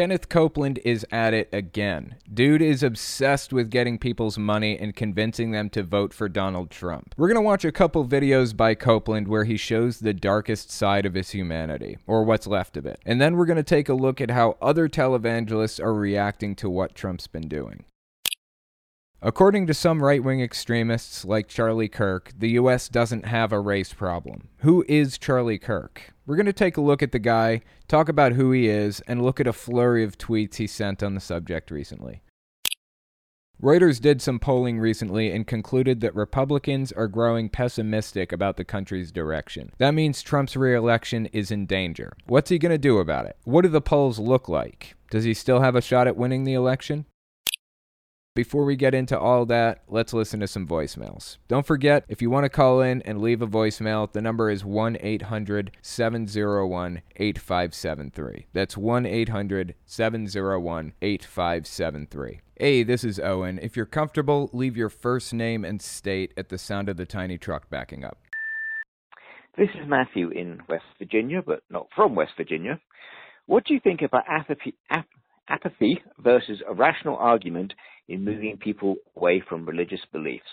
Kenneth Copeland is at it again. Dude is obsessed with getting people's money and convincing them to vote for Donald Trump. We're going to watch a couple videos by Copeland where he shows the darkest side of his humanity, or what's left of it. And then we're going to take a look at how other televangelists are reacting to what Trump's been doing. According to some right wing extremists like Charlie Kirk, the US doesn't have a race problem. Who is Charlie Kirk? We're going to take a look at the guy, talk about who he is, and look at a flurry of tweets he sent on the subject recently. Reuters did some polling recently and concluded that Republicans are growing pessimistic about the country's direction. That means Trump's reelection is in danger. What's he going to do about it? What do the polls look like? Does he still have a shot at winning the election? Before we get into all that, let's listen to some voicemails. Don't forget, if you want to call in and leave a voicemail, the number is 1 800 701 8573. That's 1 800 701 8573. Hey, this is Owen. If you're comfortable, leave your first name and state at the sound of the tiny truck backing up. This is Matthew in West Virginia, but not from West Virginia. What do you think about apathy, ap- apathy versus a rational argument in moving people away from religious beliefs?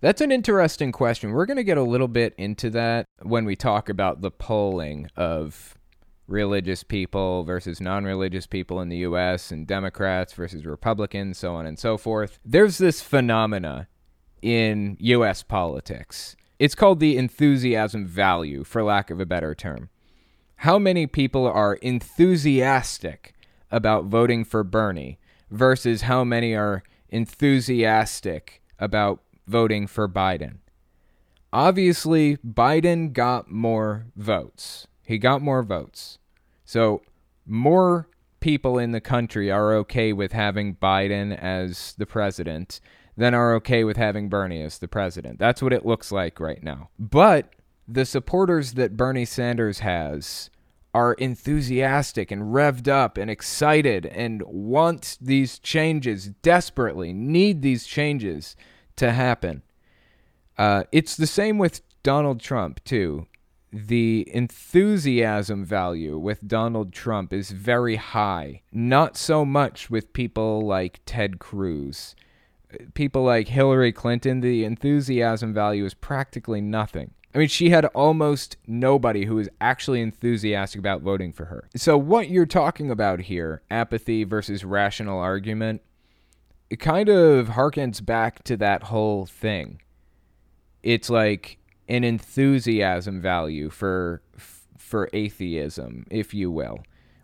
That's an interesting question. We're going to get a little bit into that when we talk about the polling of religious people versus non religious people in the US and Democrats versus Republicans, so on and so forth. There's this phenomena in US politics. It's called the enthusiasm value, for lack of a better term. How many people are enthusiastic about voting for Bernie versus how many are enthusiastic about voting for Biden. Obviously, Biden got more votes. He got more votes. So, more people in the country are okay with having Biden as the president than are okay with having Bernie as the president. That's what it looks like right now. But the supporters that Bernie Sanders has are enthusiastic and revved up and excited and want these changes desperately, need these changes to happen. Uh, it's the same with Donald Trump, too. The enthusiasm value with Donald Trump is very high. Not so much with people like Ted Cruz. People like Hillary Clinton, the enthusiasm value is practically nothing. I mean, she had almost nobody who was actually enthusiastic about voting for her. So, what you're talking about here, apathy versus rational argument, it kind of harkens back to that whole thing. It's like an enthusiasm value for for atheism, if you will,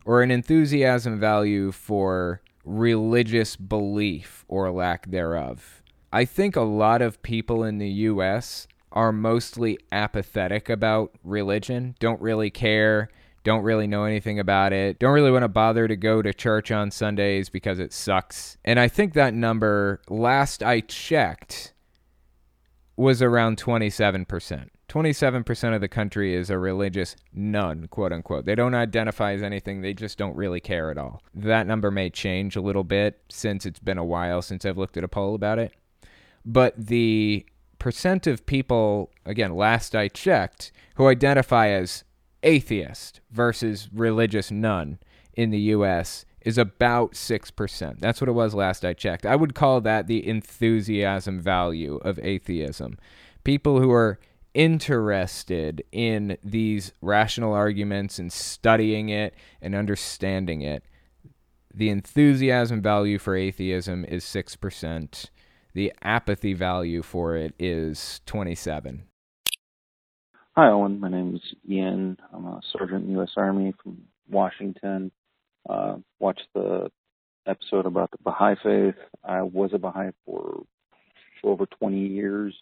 or an enthusiasm value for religious belief or lack thereof. I think a lot of people in the US are mostly apathetic about religion, don't really care, don't really know anything about it, don't really want to bother to go to church on Sundays because it sucks. And I think that number, last I checked, was around 27%. 27% of the country is a religious none, quote unquote. They don't identify as anything, they just don't really care at all. That number may change a little bit since it's been a while since I've looked at a poll about it. But the percent of people, again, last I checked, who identify as atheist versus religious none in the U.S. is about 6%. That's what it was last I checked. I would call that the enthusiasm value of atheism. People who are interested in these rational arguments and studying it and understanding it. The enthusiasm value for atheism is 6% the apathy value for it is 27. Hi, Owen. My name is Ian. I'm a sergeant in the U.S. Army from Washington. Uh, watched the episode about the Baha'i faith. I was a Baha'i for, for over 20 years.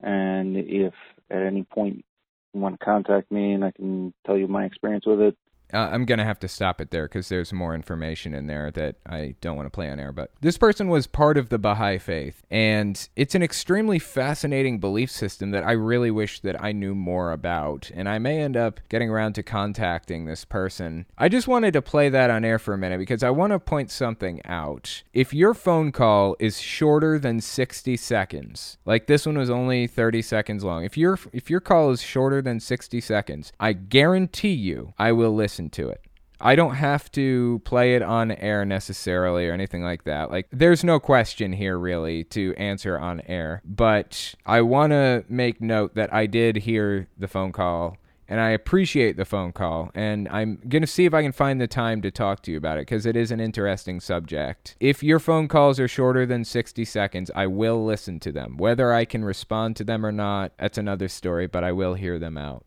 And if at any point you want to contact me and I can tell you my experience with it, uh, I'm going to have to stop it there because there's more information in there that I don't want to play on air. But this person was part of the Baha'i faith, and it's an extremely fascinating belief system that I really wish that I knew more about. And I may end up getting around to contacting this person. I just wanted to play that on air for a minute because I want to point something out. If your phone call is shorter than 60 seconds, like this one was only 30 seconds long, if your if your call is shorter than 60 seconds, I guarantee you I will listen to it. I don't have to play it on air necessarily or anything like that. Like, there's no question here really to answer on air, but I want to make note that I did hear the phone call and I appreciate the phone call. And I'm going to see if I can find the time to talk to you about it because it is an interesting subject. If your phone calls are shorter than 60 seconds, I will listen to them. Whether I can respond to them or not, that's another story, but I will hear them out.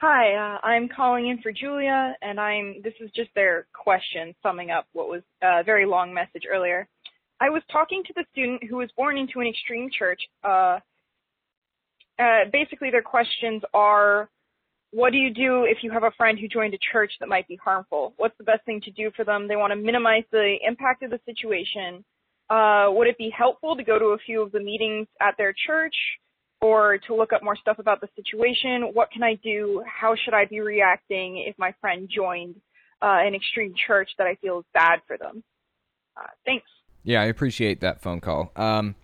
Hi, uh, I'm calling in for Julia, and I'm. This is just their question, summing up what was a very long message earlier. I was talking to the student who was born into an extreme church. Uh, uh, basically, their questions are, what do you do if you have a friend who joined a church that might be harmful? What's the best thing to do for them? They want to minimize the impact of the situation. Uh, would it be helpful to go to a few of the meetings at their church? Or to look up more stuff about the situation. What can I do? How should I be reacting if my friend joined uh, an extreme church that I feel is bad for them? Uh, thanks. Yeah, I appreciate that phone call. Um,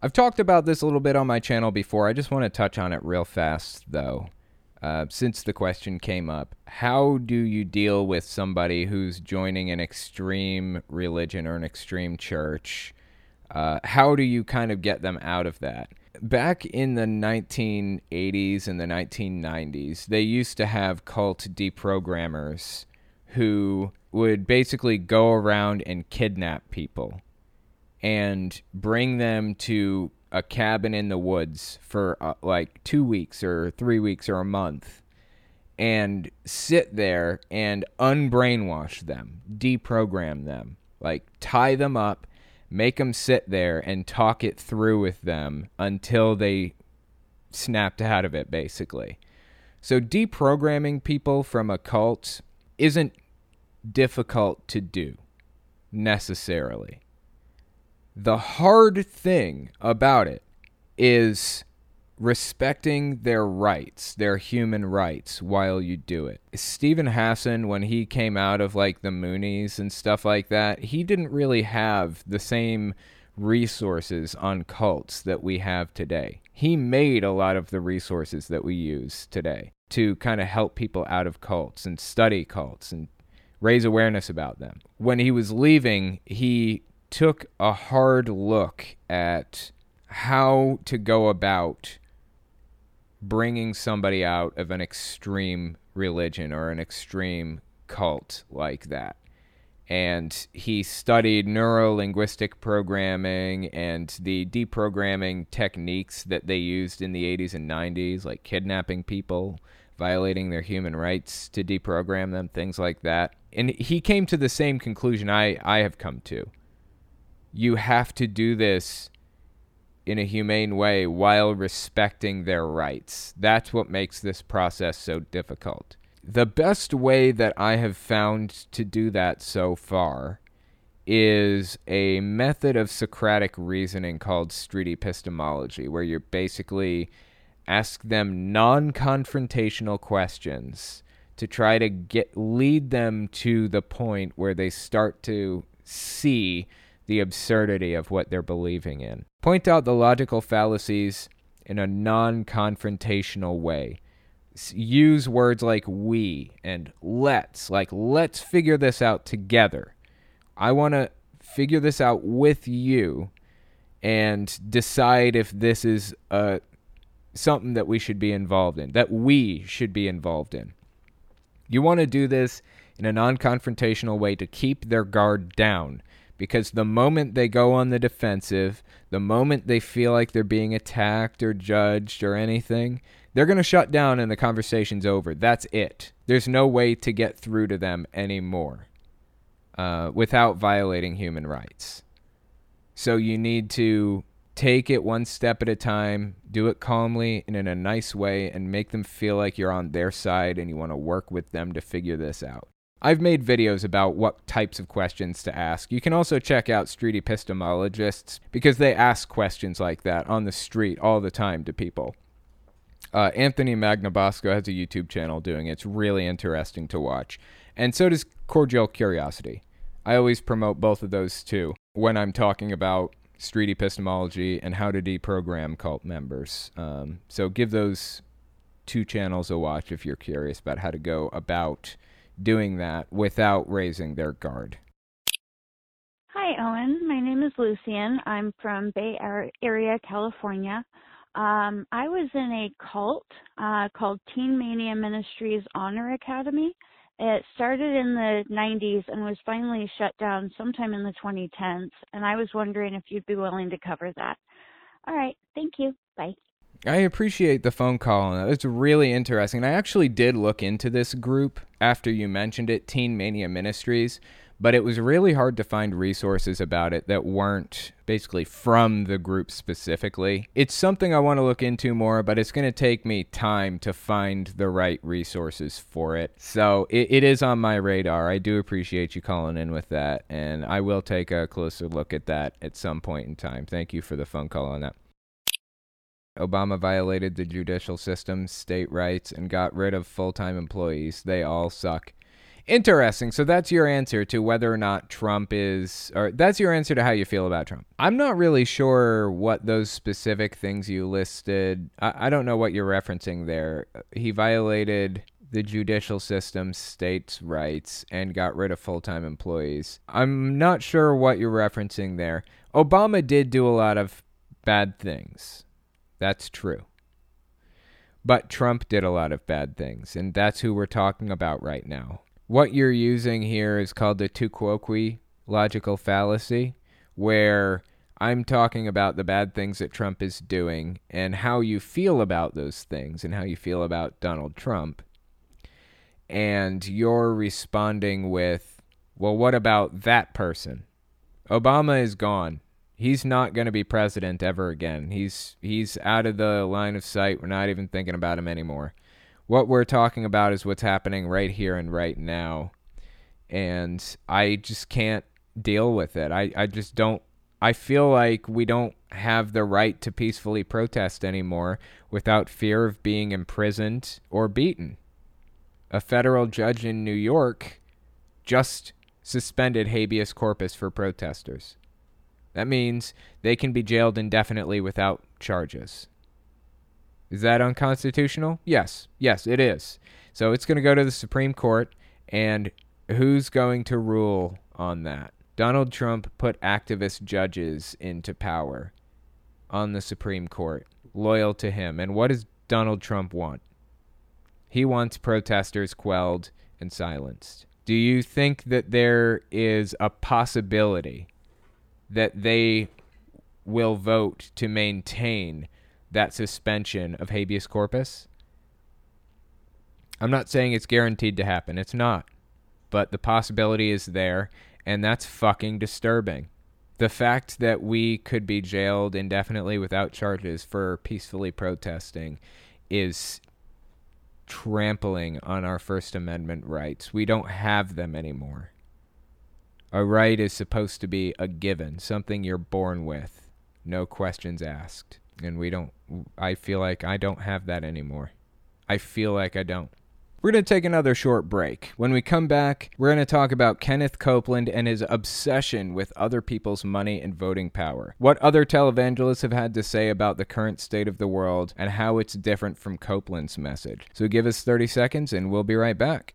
I've talked about this a little bit on my channel before. I just want to touch on it real fast, though. Uh, since the question came up, how do you deal with somebody who's joining an extreme religion or an extreme church? Uh, how do you kind of get them out of that? Back in the 1980s and the 1990s, they used to have cult deprogrammers who would basically go around and kidnap people and bring them to a cabin in the woods for uh, like two weeks or three weeks or a month and sit there and unbrainwash them, deprogram them, like tie them up make them sit there and talk it through with them until they snapped out of it, basically. So, deprogramming people from a cult isn't difficult to do necessarily. The hard thing about it is respecting their rights, their human rights, while you do it. Steven Hassan, when he came out of like the Moonies and stuff like that, he didn't really have the same resources on cults that we have today. He made a lot of the resources that we use today to kind of help people out of cults and study cults and raise awareness about them. When he was leaving, he took a hard look at how to go about bringing somebody out of an extreme religion or an extreme cult like that. And he studied neuro linguistic programming and the deprogramming techniques that they used in the 80s and 90s, like kidnapping people, violating their human rights to deprogram them, things like that. And he came to the same conclusion I, I have come to. You have to do this in a humane way while respecting their rights. That's what makes this process so difficult. The best way that I have found to do that so far is a method of Socratic reasoning called street epistemology, where you basically ask them non confrontational questions to try to get lead them to the point where they start to see the absurdity of what they're believing in. Point out the logical fallacies in a non confrontational way. Use words like we and let's, like let's figure this out together. I want to figure this out with you and decide if this is uh, something that we should be involved in, that we should be involved in. You want to do this in a non confrontational way to keep their guard down because the moment they go on the defensive, the moment they feel like they're being attacked or judged or anything, they're going to shut down and the conversation's over. That's it. There's no way to get through to them anymore uh, without violating human rights. So you need to take it one step at a time, do it calmly and in a nice way, and make them feel like you're on their side and you want to work with them to figure this out. I've made videos about what types of questions to ask. You can also check out street epistemologists because they ask questions like that on the street all the time to people. Uh, Anthony Magnabosco has a YouTube channel doing it. It's really interesting to watch. And so does Cordial Curiosity. I always promote both of those too when I'm talking about street epistemology and how to deprogram cult members. Um, so give those two channels a watch if you're curious about how to go about doing that without raising their guard. Hi, Owen. My name is Lucian. I'm from Bay Area, California. Um, I was in a cult uh, called Teen Mania Ministries Honor Academy. It started in the 90s and was finally shut down sometime in the 2010s. And I was wondering if you'd be willing to cover that. All right. Thank you. Bye. I appreciate the phone call. It's really interesting. I actually did look into this group after you mentioned it, Teen Mania Ministries, but it was really hard to find resources about it that weren't basically from the group specifically. It's something I want to look into more, but it's going to take me time to find the right resources for it. So it, it is on my radar. I do appreciate you calling in with that, and I will take a closer look at that at some point in time. Thank you for the phone call on that. Obama violated the judicial system, state rights, and got rid of full time employees. They all suck. Interesting. So that's your answer to whether or not Trump is, or that's your answer to how you feel about Trump. I'm not really sure what those specific things you listed. I, I don't know what you're referencing there. He violated the judicial system, states' rights, and got rid of full time employees. I'm not sure what you're referencing there. Obama did do a lot of bad things. That's true. But Trump did a lot of bad things, and that's who we're talking about right now. What you're using here is called the tu quoque logical fallacy, where I'm talking about the bad things that Trump is doing and how you feel about those things and how you feel about Donald Trump. And you're responding with, well, what about that person? Obama is gone he's not going to be president ever again. He's he's out of the line of sight. We're not even thinking about him anymore. What we're talking about is what's happening right here and right now. And I just can't deal with it. I, I just don't I feel like we don't have the right to peacefully protest anymore without fear of being imprisoned or beaten. A federal judge in New York just suspended habeas corpus for protesters. That means they can be jailed indefinitely without charges. Is that unconstitutional? Yes. Yes, it is. So it's going to go to the Supreme Court, and who's going to rule on that? Donald Trump put activist judges into power on the Supreme Court, loyal to him. And what does Donald Trump want? He wants protesters quelled and silenced. Do you think that there is a possibility that they will vote to maintain that suspension of habeas corpus. I'm not saying it's guaranteed to happen. It's not. But the possibility is there, and that's fucking disturbing. The fact that we could be jailed indefinitely without charges for peacefully protesting is trampling on our First Amendment rights. We don't have them anymore. A right is supposed to be a given, something you're born with, no questions asked. And we don't, I feel like I don't have that anymore. I feel like I don't. We're going to take another short break. When we come back, we're going to talk about Kenneth Copeland and his obsession with other people's money and voting power. What other televangelists have had to say about the current state of the world and how it's different from Copeland's message. So give us 30 seconds and we'll be right back.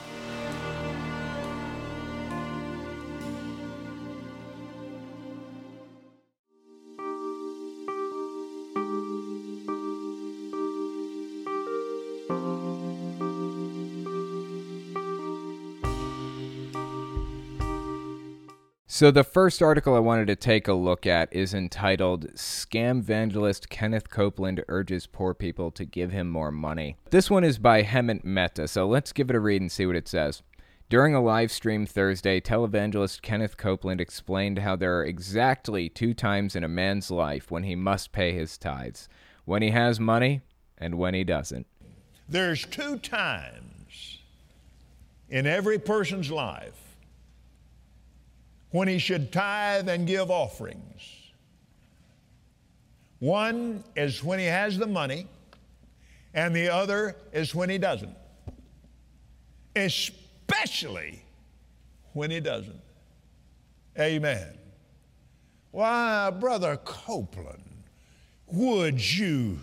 So, the first article I wanted to take a look at is entitled Scam Evangelist Kenneth Copeland Urges Poor People to Give Him More Money. This one is by Hemant Mehta, so let's give it a read and see what it says. During a live stream Thursday, televangelist Kenneth Copeland explained how there are exactly two times in a man's life when he must pay his tithes when he has money and when he doesn't. There's two times in every person's life when he should tithe and give offerings. One is when he has the money, and the other is when he doesn't. Especially when he doesn't. Amen. Why, Brother Copeland, would you,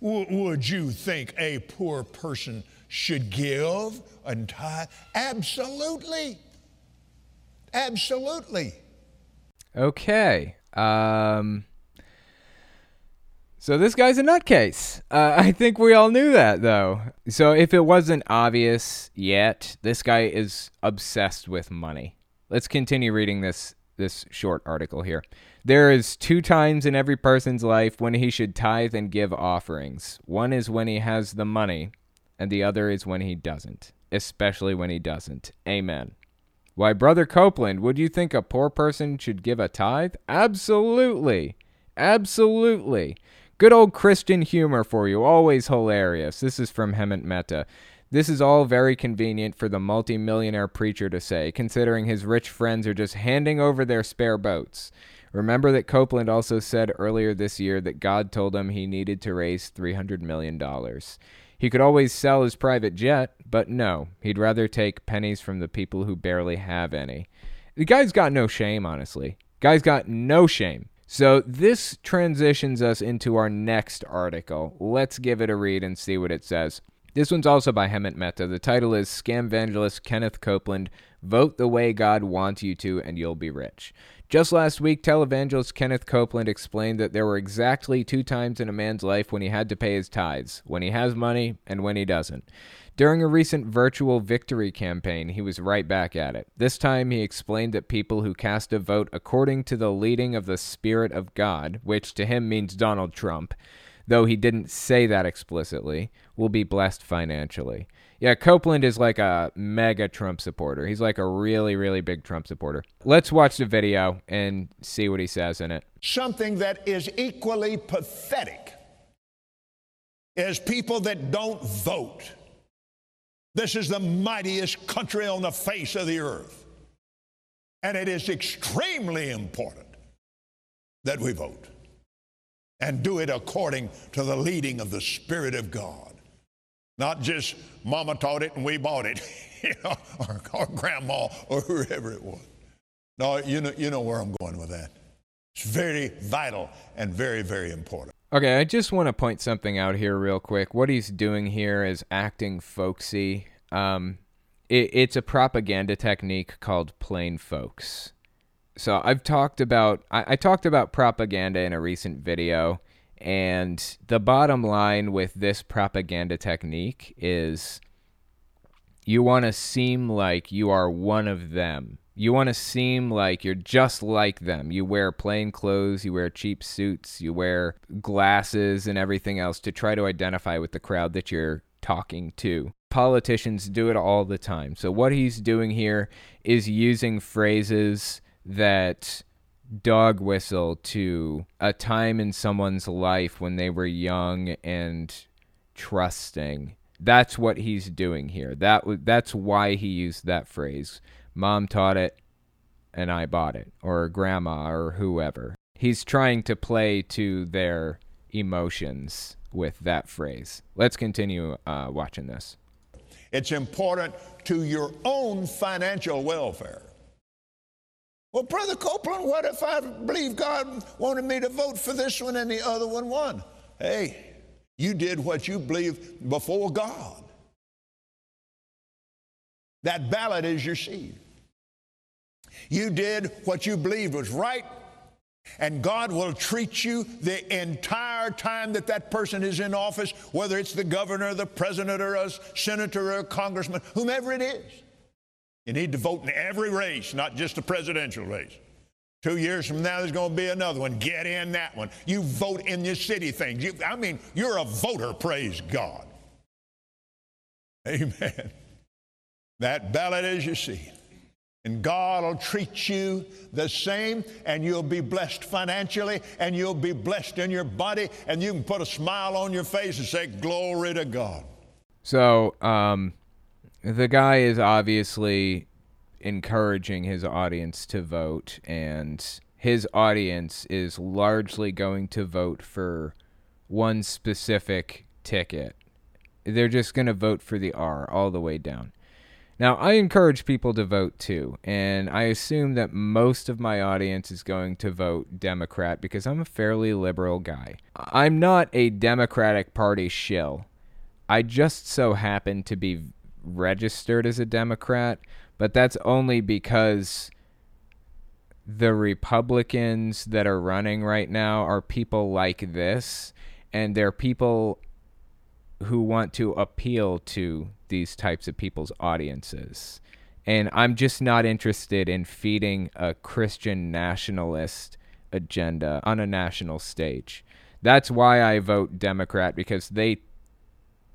would you think a poor person should give and tithe? Absolutely. Absolutely. Okay. Um, so this guy's a nutcase. Uh, I think we all knew that, though. So if it wasn't obvious yet, this guy is obsessed with money. Let's continue reading this this short article here. There is two times in every person's life when he should tithe and give offerings. One is when he has the money, and the other is when he doesn't, especially when he doesn't. Amen. Why, Brother Copeland, would you think a poor person should give a tithe? Absolutely. Absolutely. Good old Christian humor for you, always hilarious. This is from Hemant Mehta. This is all very convenient for the multimillionaire preacher to say, considering his rich friends are just handing over their spare boats. Remember that Copeland also said earlier this year that God told him he needed to raise $300 million. He could always sell his private jet, but no, he'd rather take pennies from the people who barely have any. The guy's got no shame, honestly. Guy's got no shame. So this transitions us into our next article. Let's give it a read and see what it says. This one's also by Hemant Mehta. The title is Scam Evangelist Kenneth Copeland Vote the Way God Wants You to, and You'll Be Rich. Just last week, televangelist Kenneth Copeland explained that there were exactly two times in a man's life when he had to pay his tithes when he has money and when he doesn't. During a recent virtual victory campaign, he was right back at it. This time, he explained that people who cast a vote according to the leading of the Spirit of God, which to him means Donald Trump, though he didn't say that explicitly, will be blessed financially. Yeah, Copeland is like a mega Trump supporter. He's like a really, really big Trump supporter. Let's watch the video and see what he says in it. Something that is equally pathetic is people that don't vote. This is the mightiest country on the face of the earth. And it is extremely important that we vote and do it according to the leading of the Spirit of God. Not just mama taught it and we bought it, you know, or, or grandma or whoever it was. No, you know, you know where I'm going with that. It's very vital and very, very important. Okay, I just want to point something out here real quick. What he's doing here is acting folksy. Um, it, it's a propaganda technique called plain folks. So I've talked about I, I talked about propaganda in a recent video and the bottom line with this propaganda technique is you want to seem like you are one of them. You want to seem like you're just like them. You wear plain clothes, you wear cheap suits, you wear glasses and everything else to try to identify with the crowd that you're talking to. Politicians do it all the time. So, what he's doing here is using phrases that dog whistle to a time in someone's life when they were young and trusting. That's what he's doing here. That that's why he used that phrase. Mom taught it and I bought it or grandma or whoever. He's trying to play to their emotions with that phrase. Let's continue uh, watching this. It's important to your own financial welfare. Well, Brother Copeland, what if I believe God wanted me to vote for this one and the other one won? Hey, you did what you believe before God. That ballot is your seed. You did what you believed was right, and God will treat you the entire time that that person is in office, whether it's the governor, the president, or a senator, or a congressman, whomever it is. You need to vote in every race, not just the presidential race. Two years from now, there's going to be another one. Get in that one. You vote in your city things. You, I mean, you're a voter, praise God. Amen. That ballot is your seed. And God will treat you the same, and you'll be blessed financially, and you'll be blessed in your body, and you can put a smile on your face and say, Glory to God. So, um, the guy is obviously encouraging his audience to vote, and his audience is largely going to vote for one specific ticket. They're just going to vote for the R all the way down. Now, I encourage people to vote too, and I assume that most of my audience is going to vote Democrat because I'm a fairly liberal guy. I'm not a Democratic Party shill. I just so happen to be registered as a Democrat, but that's only because the Republicans that are running right now are people like this, and they're people who want to appeal to these types of people's audiences. And I'm just not interested in feeding a Christian nationalist agenda on a national stage. That's why I vote Democrat because they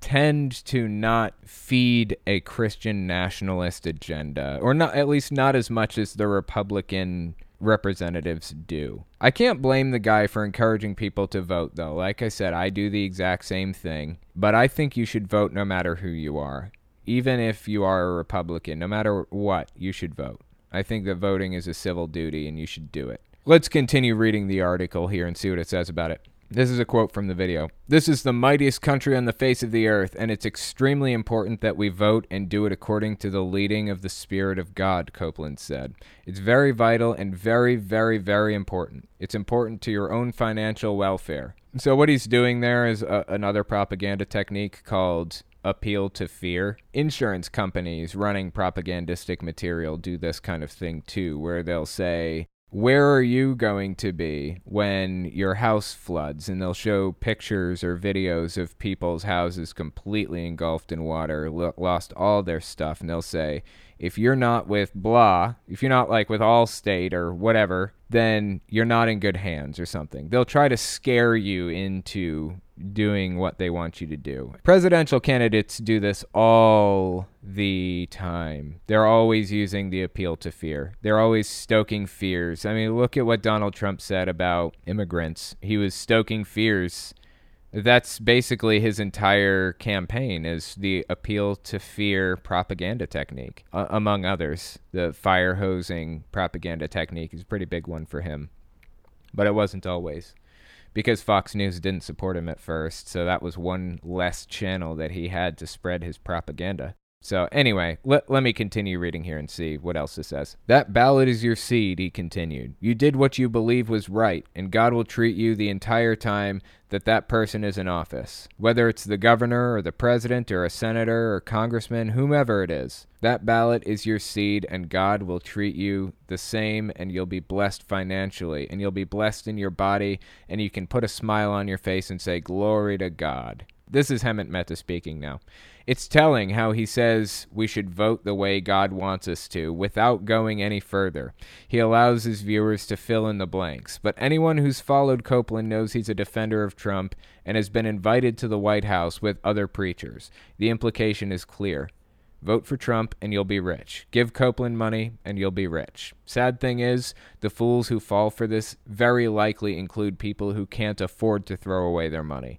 tend to not feed a Christian nationalist agenda, or not at least not as much as the Republican representatives do. I can't blame the guy for encouraging people to vote, though. Like I said, I do the exact same thing, but I think you should vote no matter who you are. Even if you are a Republican, no matter what, you should vote. I think that voting is a civil duty and you should do it. Let's continue reading the article here and see what it says about it. This is a quote from the video. This is the mightiest country on the face of the earth, and it's extremely important that we vote and do it according to the leading of the Spirit of God, Copeland said. It's very vital and very, very, very important. It's important to your own financial welfare. So, what he's doing there is a, another propaganda technique called appeal to fear. Insurance companies running propagandistic material do this kind of thing too, where they'll say, where are you going to be when your house floods? And they'll show pictures or videos of people's houses completely engulfed in water, lo- lost all their stuff. And they'll say, if you're not with blah, if you're not like with Allstate or whatever, then you're not in good hands or something. They'll try to scare you into doing what they want you to do. Presidential candidates do this all the time. They're always using the appeal to fear. They're always stoking fears. I mean, look at what Donald Trump said about immigrants. He was stoking fears. That's basically his entire campaign is the appeal to fear propaganda technique, uh, among others. The fire hosing propaganda technique is a pretty big one for him. But it wasn't always because Fox News didn't support him at first, so that was one less channel that he had to spread his propaganda. So, anyway, let, let me continue reading here and see what else it says. That ballot is your seed, he continued. You did what you believe was right, and God will treat you the entire time that that person is in office. Whether it's the governor or the president or a senator or congressman, whomever it is, that ballot is your seed, and God will treat you the same, and you'll be blessed financially, and you'll be blessed in your body, and you can put a smile on your face and say, Glory to God. This is Hemant Mehta speaking now. It's telling how he says we should vote the way God wants us to without going any further. He allows his viewers to fill in the blanks. But anyone who's followed Copeland knows he's a defender of Trump and has been invited to the White House with other preachers. The implication is clear. Vote for Trump and you'll be rich. Give Copeland money and you'll be rich. Sad thing is, the fools who fall for this very likely include people who can't afford to throw away their money.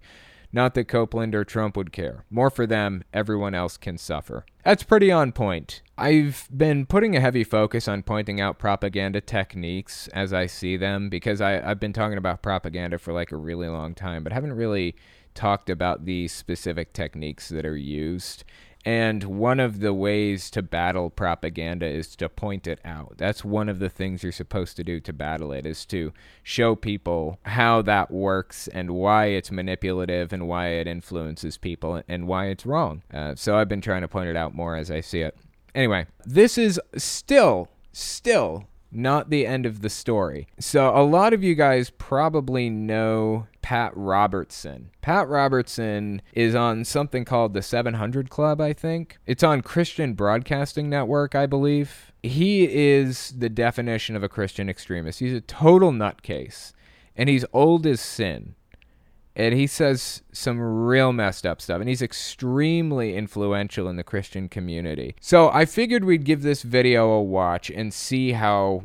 Not that Copeland or Trump would care. More for them, everyone else can suffer. That's pretty on point. I've been putting a heavy focus on pointing out propaganda techniques as I see them because I, I've been talking about propaganda for like a really long time, but haven't really talked about the specific techniques that are used. And one of the ways to battle propaganda is to point it out. That's one of the things you're supposed to do to battle it is to show people how that works and why it's manipulative and why it influences people and why it's wrong. Uh, so I've been trying to point it out more as I see it. Anyway, this is still, still not the end of the story. So, a lot of you guys probably know Pat Robertson. Pat Robertson is on something called the 700 Club, I think. It's on Christian Broadcasting Network, I believe. He is the definition of a Christian extremist. He's a total nutcase, and he's old as sin. And he says some real messed up stuff, and he's extremely influential in the Christian community. So I figured we'd give this video a watch and see how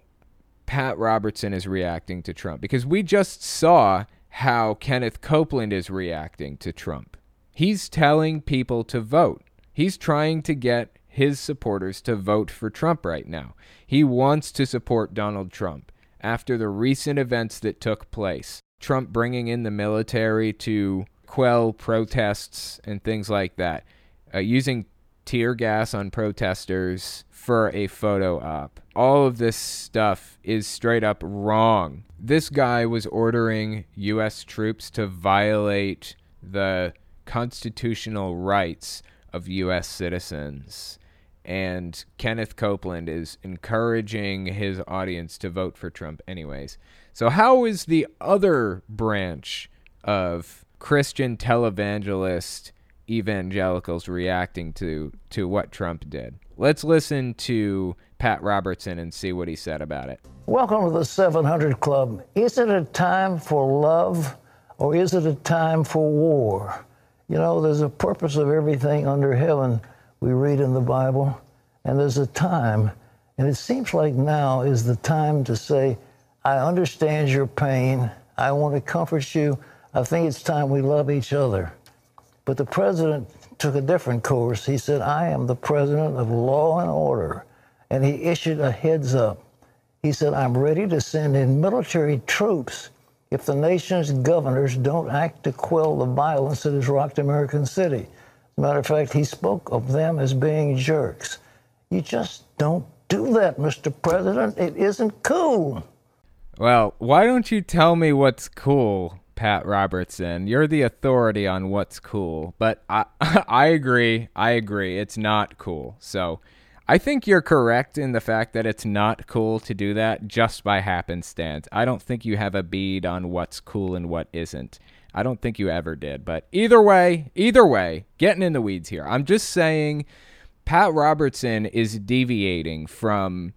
Pat Robertson is reacting to Trump because we just saw how Kenneth Copeland is reacting to Trump. He's telling people to vote. He's trying to get his supporters to vote for Trump right now. He wants to support Donald Trump after the recent events that took place. Trump bringing in the military to quell protests and things like that, uh, using tear gas on protesters for a photo op. All of this stuff is straight up wrong. This guy was ordering U.S. troops to violate the constitutional rights of U.S. citizens. And Kenneth Copeland is encouraging his audience to vote for Trump, anyways. So, how is the other branch of Christian televangelist evangelicals reacting to to what Trump did. Let's listen to Pat Robertson and see what he said about it. Welcome to the 700 Club. Is it a time for love or is it a time for war? You know, there's a purpose of everything under heaven we read in the Bible, and there's a time, and it seems like now is the time to say, I understand your pain. I want to comfort you. I think it's time we love each other. But the president took a different course. He said, I am the president of law and order. And he issued a heads up. He said, I'm ready to send in military troops if the nation's governors don't act to quell the violence that has rocked American City. As a matter of fact, he spoke of them as being jerks. You just don't do that, Mr. President. It isn't cool. Well, why don't you tell me what's cool? Pat Robertson. You're the authority on what's cool, but I I agree. I agree. It's not cool. So I think you're correct in the fact that it's not cool to do that just by happenstance. I don't think you have a bead on what's cool and what isn't. I don't think you ever did. But either way, either way, getting in the weeds here. I'm just saying Pat Robertson is deviating from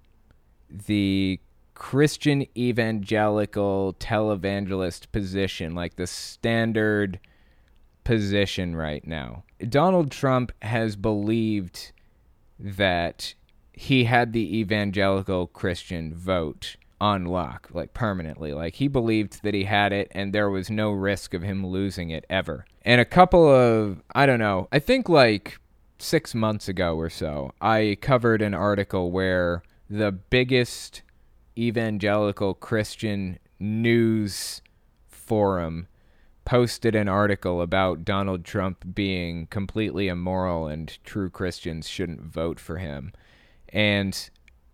the Christian evangelical televangelist position, like the standard position right now. Donald Trump has believed that he had the evangelical Christian vote on lock, like permanently. Like he believed that he had it and there was no risk of him losing it ever. And a couple of, I don't know, I think like six months ago or so, I covered an article where the biggest evangelical Christian news forum posted an article about Donald Trump being completely immoral and true Christians shouldn't vote for him. And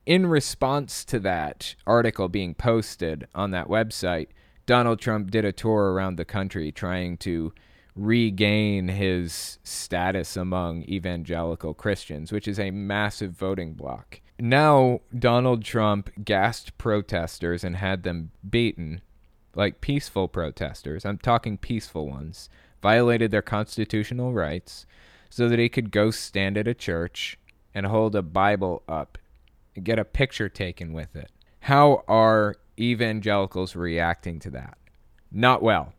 in response to that article being posted on that website, Donald Trump did a tour around the country trying to regain his status among evangelical Christians, which is a massive voting block now Donald Trump gassed protesters and had them beaten, like peaceful protesters. I'm talking peaceful ones, violated their constitutional rights so that he could go stand at a church and hold a Bible up and get a picture taken with it. How are evangelicals reacting to that? Not well.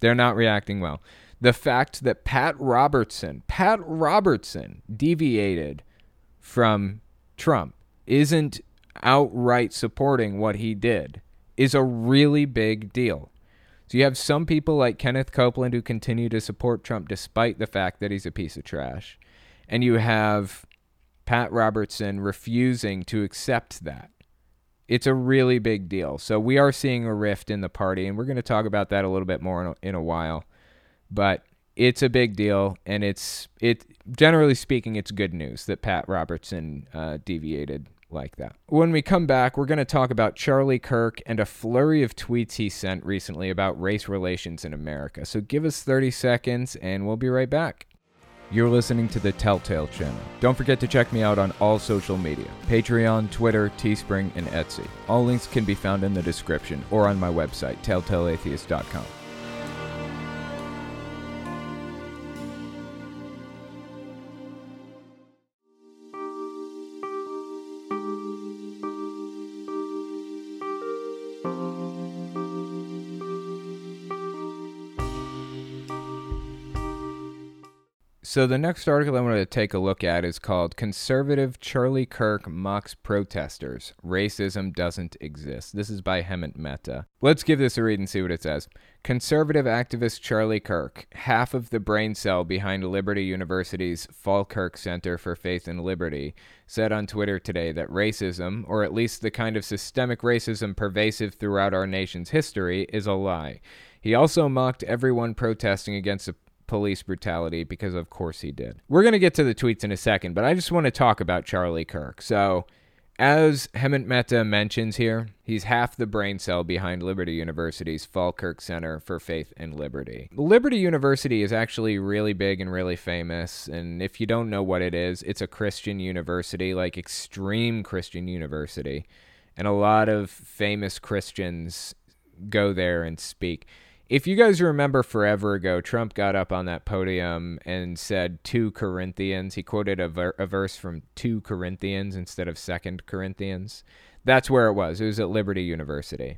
They're not reacting well. The fact that Pat Robertson, Pat Robertson deviated from Trump isn't outright supporting what he did is a really big deal. So you have some people like Kenneth Copeland who continue to support Trump despite the fact that he's a piece of trash. And you have Pat Robertson refusing to accept that. It's a really big deal. So we are seeing a rift in the party, and we're going to talk about that a little bit more in a, in a while. But it's a big deal, and it's it generally speaking, it's good news that Pat Robertson uh, deviated like that. When we come back, we're going to talk about Charlie Kirk and a flurry of tweets he sent recently about race relations in America. So give us 30 seconds, and we'll be right back. You're listening to the Telltale Channel. Don't forget to check me out on all social media Patreon, Twitter, Teespring, and Etsy. All links can be found in the description or on my website, telltaleatheist.com. So the next article I wanted to take a look at is called Conservative Charlie Kirk Mocks Protesters. Racism Doesn't Exist. This is by Hemant Mehta. Let's give this a read and see what it says. Conservative activist Charlie Kirk, half of the brain cell behind Liberty University's Falkirk Center for Faith and Liberty, said on Twitter today that racism, or at least the kind of systemic racism pervasive throughout our nation's history, is a lie. He also mocked everyone protesting against police brutality because of course he did. We're going to get to the tweets in a second, but I just want to talk about Charlie Kirk. So, as Hemant Mehta mentions here, he's half the brain cell behind Liberty University's Falkirk Center for Faith and Liberty. Liberty University is actually really big and really famous, and if you don't know what it is, it's a Christian university, like extreme Christian university, and a lot of famous Christians go there and speak if you guys remember forever ago, Trump got up on that podium and said 2 Corinthians. He quoted a, ver- a verse from 2 Corinthians instead of 2nd Corinthians. That's where it was. It was at Liberty University.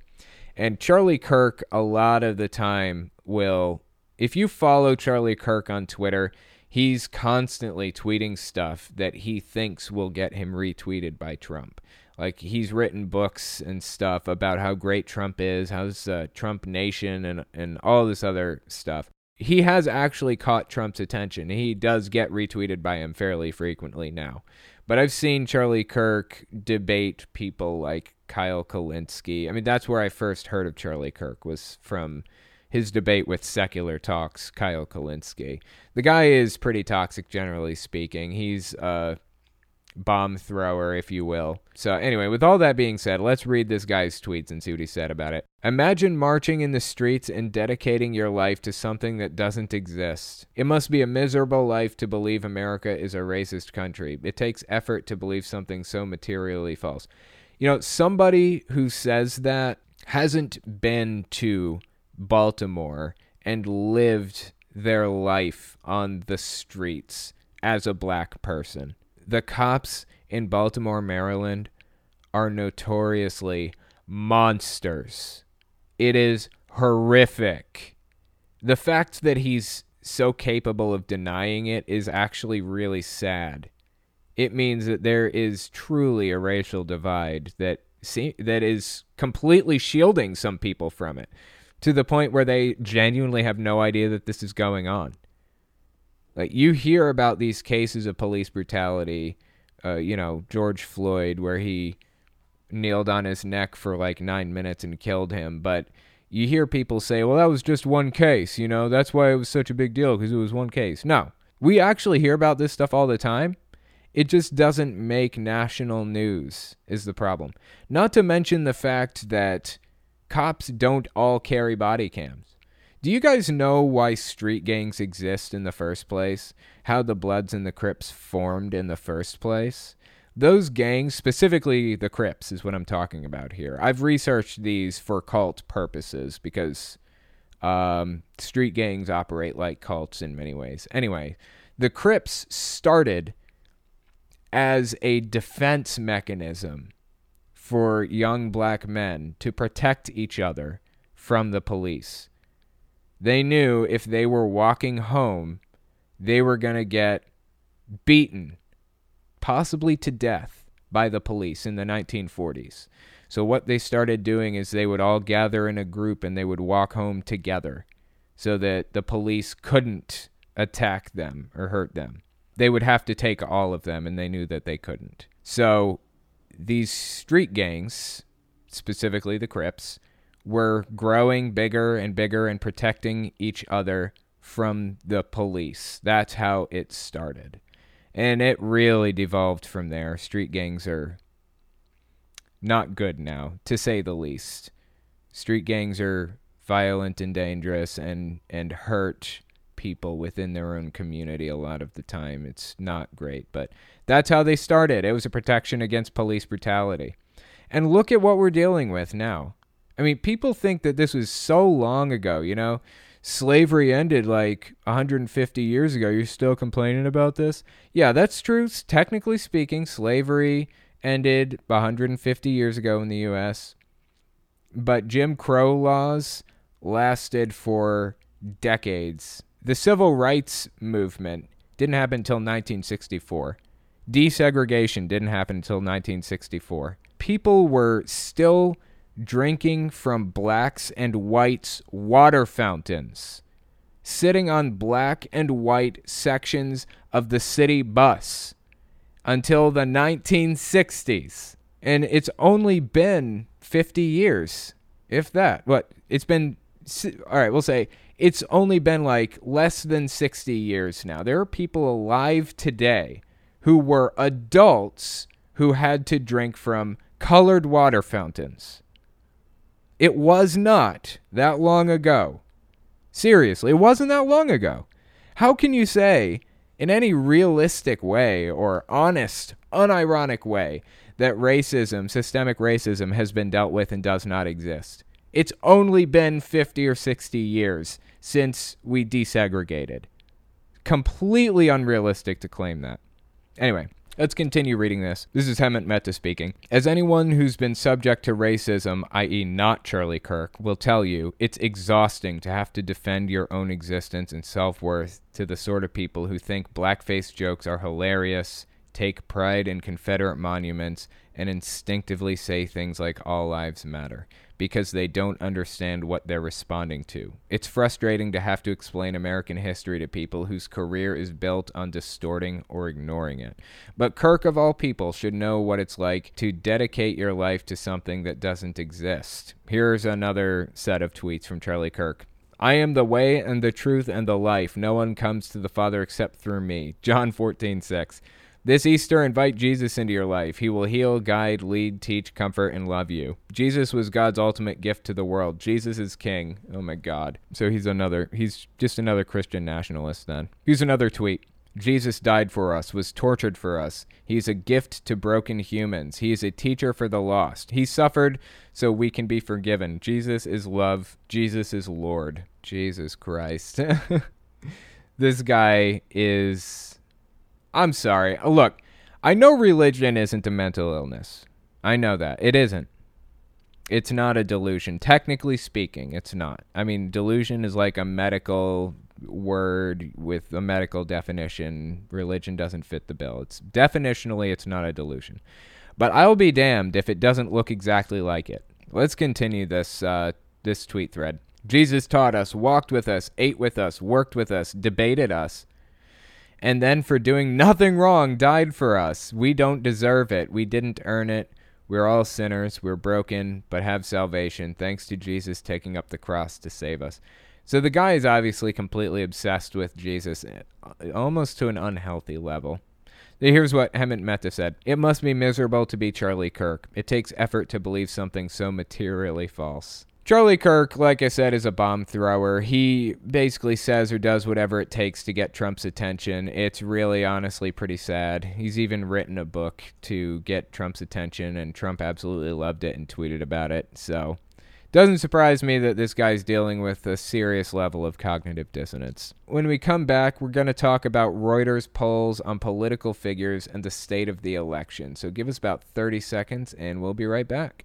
And Charlie Kirk, a lot of the time, will, if you follow Charlie Kirk on Twitter, he's constantly tweeting stuff that he thinks will get him retweeted by Trump. Like he's written books and stuff about how great Trump is, how's uh, Trump Nation, and and all this other stuff. He has actually caught Trump's attention. He does get retweeted by him fairly frequently now. But I've seen Charlie Kirk debate people like Kyle Kulinski. I mean, that's where I first heard of Charlie Kirk was from his debate with Secular Talk's Kyle Kulinski. The guy is pretty toxic, generally speaking. He's uh, bomb thrower, if you will. So, anyway, with all that being said, let's read this guy's tweets and see what he said about it. Imagine marching in the streets and dedicating your life to something that doesn't exist. It must be a miserable life to believe America is a racist country. It takes effort to believe something so materially false. You know, somebody who says that hasn't been to Baltimore and lived their life on the streets as a black person the cops in Baltimore, Maryland are notoriously monsters. It is horrific. The fact that he's so capable of denying it is actually really sad. It means that there is truly a racial divide that see, that is completely shielding some people from it to the point where they genuinely have no idea that this is going on. Like you hear about these cases of police brutality, uh, you know, George Floyd, where he kneeled on his neck for like nine minutes and killed him. But you hear people say, well, that was just one case, you know, that's why it was such a big deal because it was one case. No, we actually hear about this stuff all the time. It just doesn't make national news, is the problem. Not to mention the fact that cops don't all carry body cams. Do you guys know why street gangs exist in the first place? How the Bloods and the Crips formed in the first place? Those gangs, specifically the Crips, is what I'm talking about here. I've researched these for cult purposes because um, street gangs operate like cults in many ways. Anyway, the Crips started as a defense mechanism for young black men to protect each other from the police. They knew if they were walking home, they were going to get beaten, possibly to death, by the police in the 1940s. So, what they started doing is they would all gather in a group and they would walk home together so that the police couldn't attack them or hurt them. They would have to take all of them, and they knew that they couldn't. So, these street gangs, specifically the Crips, were growing bigger and bigger and protecting each other from the police. That's how it started. And it really devolved from there. Street gangs are not good now, to say the least. Street gangs are violent and dangerous and, and hurt people within their own community a lot of the time. It's not great, but that's how they started. It was a protection against police brutality. And look at what we're dealing with now. I mean, people think that this was so long ago, you know? Slavery ended like 150 years ago. You're still complaining about this? Yeah, that's true. Technically speaking, slavery ended 150 years ago in the US. But Jim Crow laws lasted for decades. The civil rights movement Didn't happen until 1964. Desegregation didn't happen until 1964. People were still drinking from blacks and whites' water fountains, sitting on black and white sections of the city bus until the 1960s. And it's only been 50 years, if that. What? It's been, all right, we'll say it's only been like less than 60 years now. There are people alive today who were adults who had to drink from colored water fountains. It was not that long ago. Seriously, it wasn't that long ago. How can you say, in any realistic way or honest, unironic way, that racism, systemic racism, has been dealt with and does not exist? It's only been 50 or 60 years since we desegregated. Completely unrealistic to claim that. Anyway, let's continue reading this. This is Hemant Mehta speaking. As anyone who's been subject to racism, i.e., not Charlie Kirk, will tell you, it's exhausting to have to defend your own existence and self worth to the sort of people who think blackface jokes are hilarious, take pride in Confederate monuments, and instinctively say things like all lives matter because they don't understand what they're responding to. It's frustrating to have to explain American history to people whose career is built on distorting or ignoring it. But Kirk, of all people, should know what it's like to dedicate your life to something that doesn't exist. Here's another set of tweets from Charlie Kirk. I am the way and the truth and the life. No one comes to the Father except through me. John 14, 6. This Easter, invite Jesus into your life. He will heal, guide, lead, teach, comfort, and love you. Jesus was God's ultimate gift to the world. Jesus is king. Oh my God. So he's another, he's just another Christian nationalist then. Here's another tweet. Jesus died for us, was tortured for us. He's a gift to broken humans. He is a teacher for the lost. He suffered so we can be forgiven. Jesus is love. Jesus is Lord. Jesus Christ. this guy is I'm sorry. Look, I know religion isn't a mental illness. I know that. It isn't. It's not a delusion. Technically speaking, it's not. I mean, delusion is like a medical word with a medical definition. Religion doesn't fit the bill. It's definitionally it's not a delusion. But I'll be damned if it doesn't look exactly like it. Let's continue this uh, this tweet thread. Jesus taught us, walked with us, ate with us, worked with us, debated us, and then for doing nothing wrong died for us. We don't deserve it. We didn't earn it. We're all sinners. We're broken, but have salvation thanks to Jesus taking up the cross to save us. So the guy is obviously completely obsessed with Jesus, eh, almost to an unhealthy level. Here's what Hemant Mehta said It must be miserable to be Charlie Kirk. It takes effort to believe something so materially false. Charlie Kirk, like I said, is a bomb thrower. He basically says or does whatever it takes to get Trump's attention. It's really, honestly, pretty sad. He's even written a book to get Trump's attention, and Trump absolutely loved it and tweeted about it. So, doesn't surprise me that this guy's dealing with a serious level of cognitive dissonance. When we come back, we're going to talk about Reuters polls on political figures and the state of the election. So, give us about 30 seconds, and we'll be right back.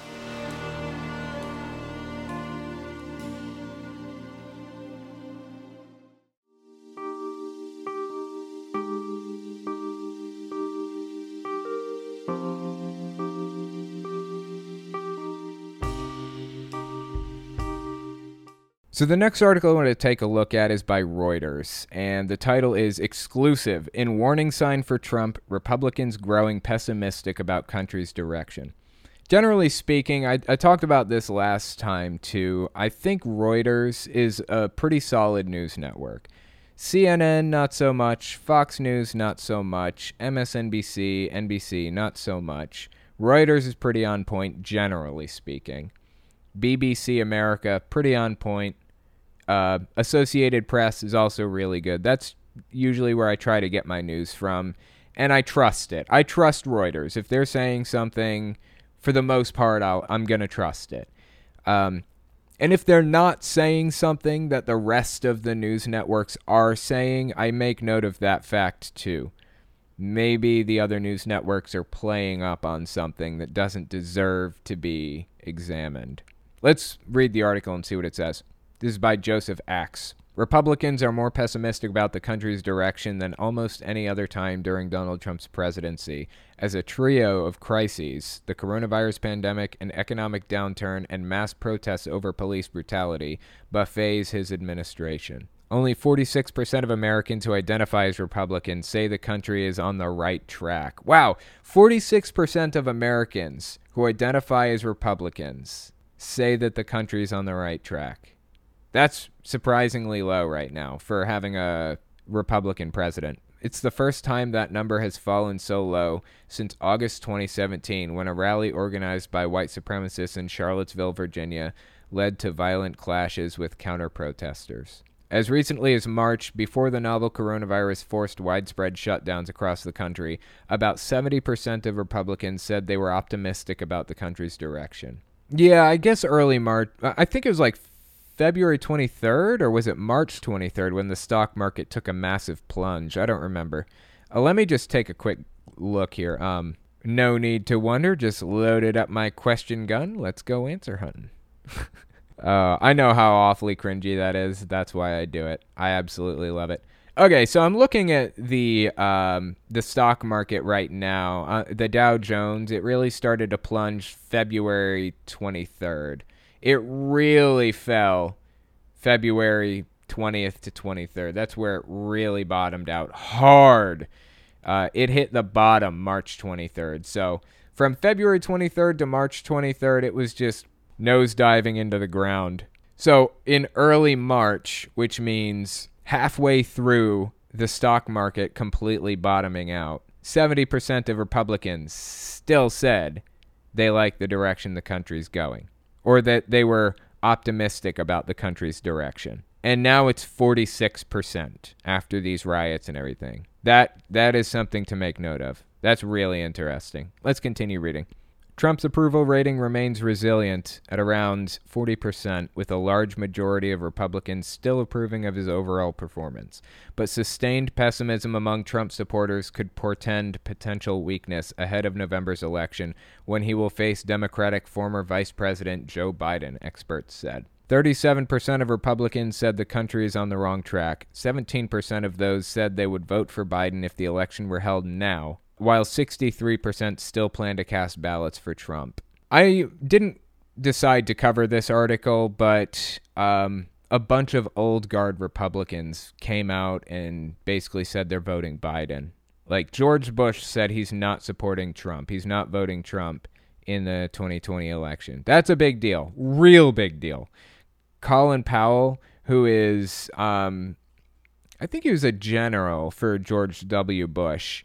So the next article I want to take a look at is by Reuters, and the title is Exclusive In Warning Sign for Trump, Republicans Growing Pessimistic About Country's Direction. Generally speaking, I, I, talked about this last time too. I think Reuters is a pretty solid news network. CNN, not so much. Fox News, not so much. MSNBC, NBC, not so much. Reuters is pretty on point, generally speaking. BBC America, pretty on point. Uh, Associated Press is also really good. That's usually where I try to get my news from, and I trust it. I trust Reuters. If they're saying something, for the most part, i am going to trust it. Um, and if they're not saying something that the rest of the news networks are saying, I make note of that fact too. maybe the other news networks are playing up on something that doesn't deserve to be examined. Let's read the article and see what it says. This is by Joseph Ax. Republicans are more pessimistic about the country's direction than almost any other time during Donald Trump's presidency, as a trio of crises the coronavirus pandemic, an economic downturn, and mass protests over police brutality buffets his administration. Only 46% of Americans who identify as Republicans say the country is on the right track. Wow, 46% of Americans who identify as Republicans say that the country is on the right track. That's surprisingly low right now for having a Republican president. It's the first time that number has fallen so low since August 2017 when a rally organized by white supremacists in Charlottesville, Virginia, led to violent clashes with counter protesters. As recently as March, before the novel coronavirus forced widespread shutdowns across the country, about 70% of Republicans said they were optimistic about the country's direction. Yeah, I guess early March. I think it was like February 23rd, or was it March 23rd when the stock market took a massive plunge? I don't remember. Uh, let me just take a quick look here. Um, no need to wonder. Just loaded up my question gun. Let's go answer hunting. uh, I know how awfully cringy that is. That's why I do it. I absolutely love it. Okay, so I'm looking at the um, the stock market right now. Uh, the Dow Jones. It really started to plunge February 23rd it really fell February 20th to 23rd. That's where it really bottomed out hard. Uh, it hit the bottom March 23rd. So from February 23rd to March 23rd, it was just nose diving into the ground. So in early March, which means halfway through the stock market completely bottoming out, 70% of Republicans still said they like the direction the country's going or that they were optimistic about the country's direction. And now it's 46% after these riots and everything. That that is something to make note of. That's really interesting. Let's continue reading. Trump's approval rating remains resilient at around 40%, with a large majority of Republicans still approving of his overall performance. But sustained pessimism among Trump supporters could portend potential weakness ahead of November's election when he will face Democratic former Vice President Joe Biden, experts said. 37% of Republicans said the country is on the wrong track. 17% of those said they would vote for Biden if the election were held now, while 63% still plan to cast ballots for Trump. I didn't decide to cover this article, but um, a bunch of old guard Republicans came out and basically said they're voting Biden. Like George Bush said he's not supporting Trump, he's not voting Trump in the 2020 election. That's a big deal, real big deal. Colin Powell, who is, um, I think he was a general for George W. Bush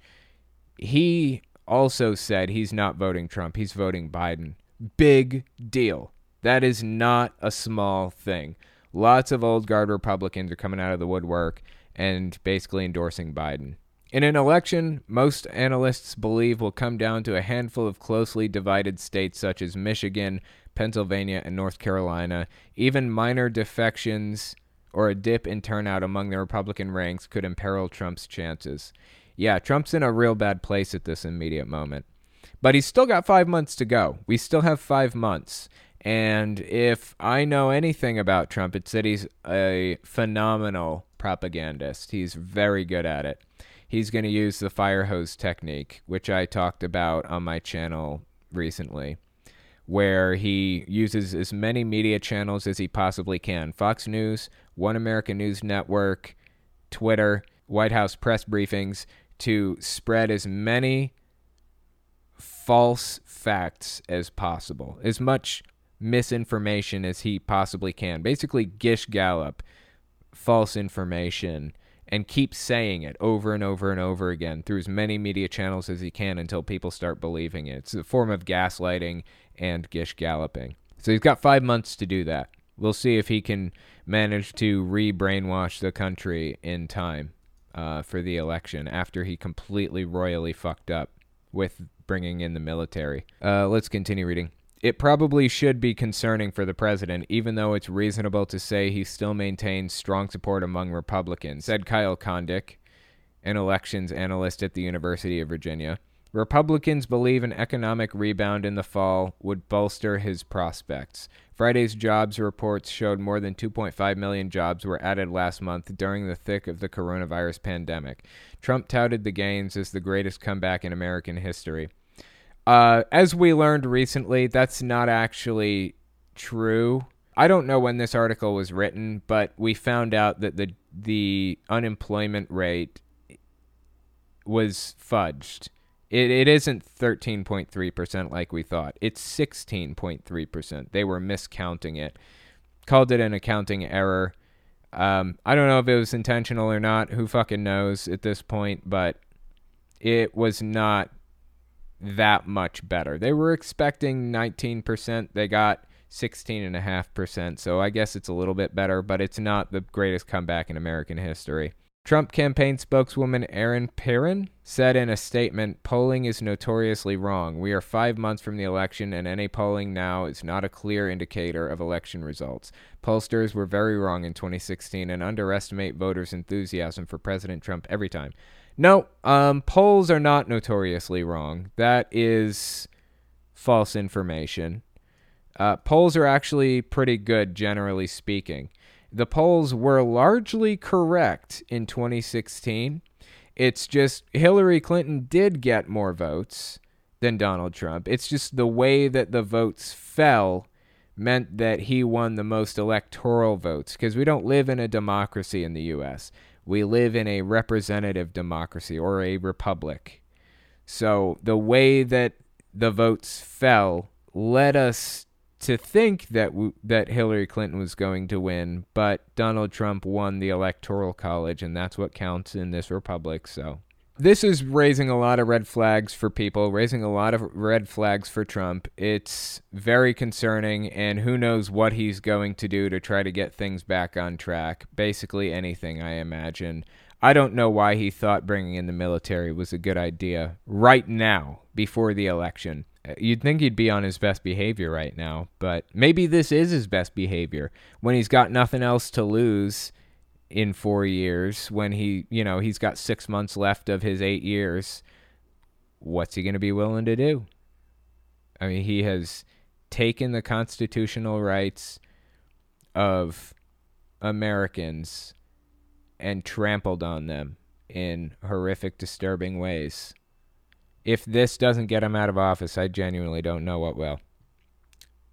he also said he's not voting Trump, he's voting Biden. Big deal. That is not a small thing. Lots of old guard Republicans are coming out of the woodwork and basically endorsing Biden. In an election, most analysts believe will come down to a handful of closely divided states such as Michigan, Pennsylvania, and North Carolina. Even minor defections or a dip in turnout among the Republican ranks could imperil Trump's chances yeah, Trump's in a real bad place at this immediate moment. But he's still got five months to go. We still have five months. And if I know anything about Trump, it's that he's a phenomenal propagandist. He's very good at it. He's going to use the fire hose technique, which I talked about on my channel recently, where he uses as many media channels as he possibly can Fox News, One American News Network, Twitter, White House press briefings to spread as many false facts as possible, as much misinformation as he possibly can. Basically, Gish Gallop false information and keep saying it over and over and over again through as many media channels as he can until people start believing it. It's a form of gaslighting and Gish Galloping. So he's got five months to do that. We'll see if he can manage to re brainwash the country in time uh, for the election after he completely royally fucked up with bringing in the military. Uh, let's continue reading. It probably should be concerning for the president, even though it's reasonable to say he still maintains strong support among Republicans, said Kyle Kondik, an elections analyst at the University of Virginia. Republicans believe an economic rebound in the fall would bolster his prospects. Friday's jobs reports showed more than 2.5 million jobs were added last month during the thick of the coronavirus pandemic. Trump touted the gains as the greatest comeback in American history. Uh, as we learned recently, that's not actually true. I don't know when this article was written, but we found out that the the unemployment rate was fudged. It, it isn't 13.3% like we thought. It's 16.3%. They were miscounting it. Called it an accounting error. Um, I don't know if it was intentional or not. Who fucking knows at this point, but it was not that much better. They were expecting 19%. They got 16.5%. So I guess it's a little bit better, but it's not the greatest comeback in American history. Trump campaign spokeswoman Erin Perrin said in a statement polling is notoriously wrong. We are five months from the election, and any polling now is not a clear indicator of election results. Pollsters were very wrong in 2016 and underestimate voters' enthusiasm for President Trump every time. No, um, polls are not notoriously wrong. That is false information. Uh, polls are actually pretty good, generally speaking the polls were largely correct in 2016. It's just Hillary Clinton did get more votes than Donald Trump. It's just the way that the votes fell meant that he won the most electoral votes because we don't live in a democracy in the US. We live in a representative democracy or a republic. So the way that the votes fell led us to think that w- that Hillary Clinton was going to win, but Donald Trump won the electoral college and that's what counts in this republic, so this is raising a lot of red flags for people, raising a lot of red flags for Trump. It's very concerning, and who knows what he's going to do to try to get things back on track. Basically, anything, I imagine. I don't know why he thought bringing in the military was a good idea right now, before the election. You'd think he'd be on his best behavior right now, but maybe this is his best behavior when he's got nothing else to lose in four years. When he, you know, he's got six months left of his eight years. What's he going to be willing to do? I mean, he has taken the constitutional rights of Americans and trampled on them in horrific, disturbing ways if this doesn't get him out of office, I genuinely don't know what will.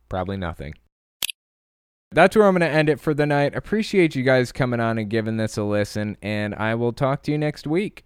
Probably nothing. That's where I'm going to end it for the night. Appreciate you guys coming on and giving this a listen, and I will talk to you next week.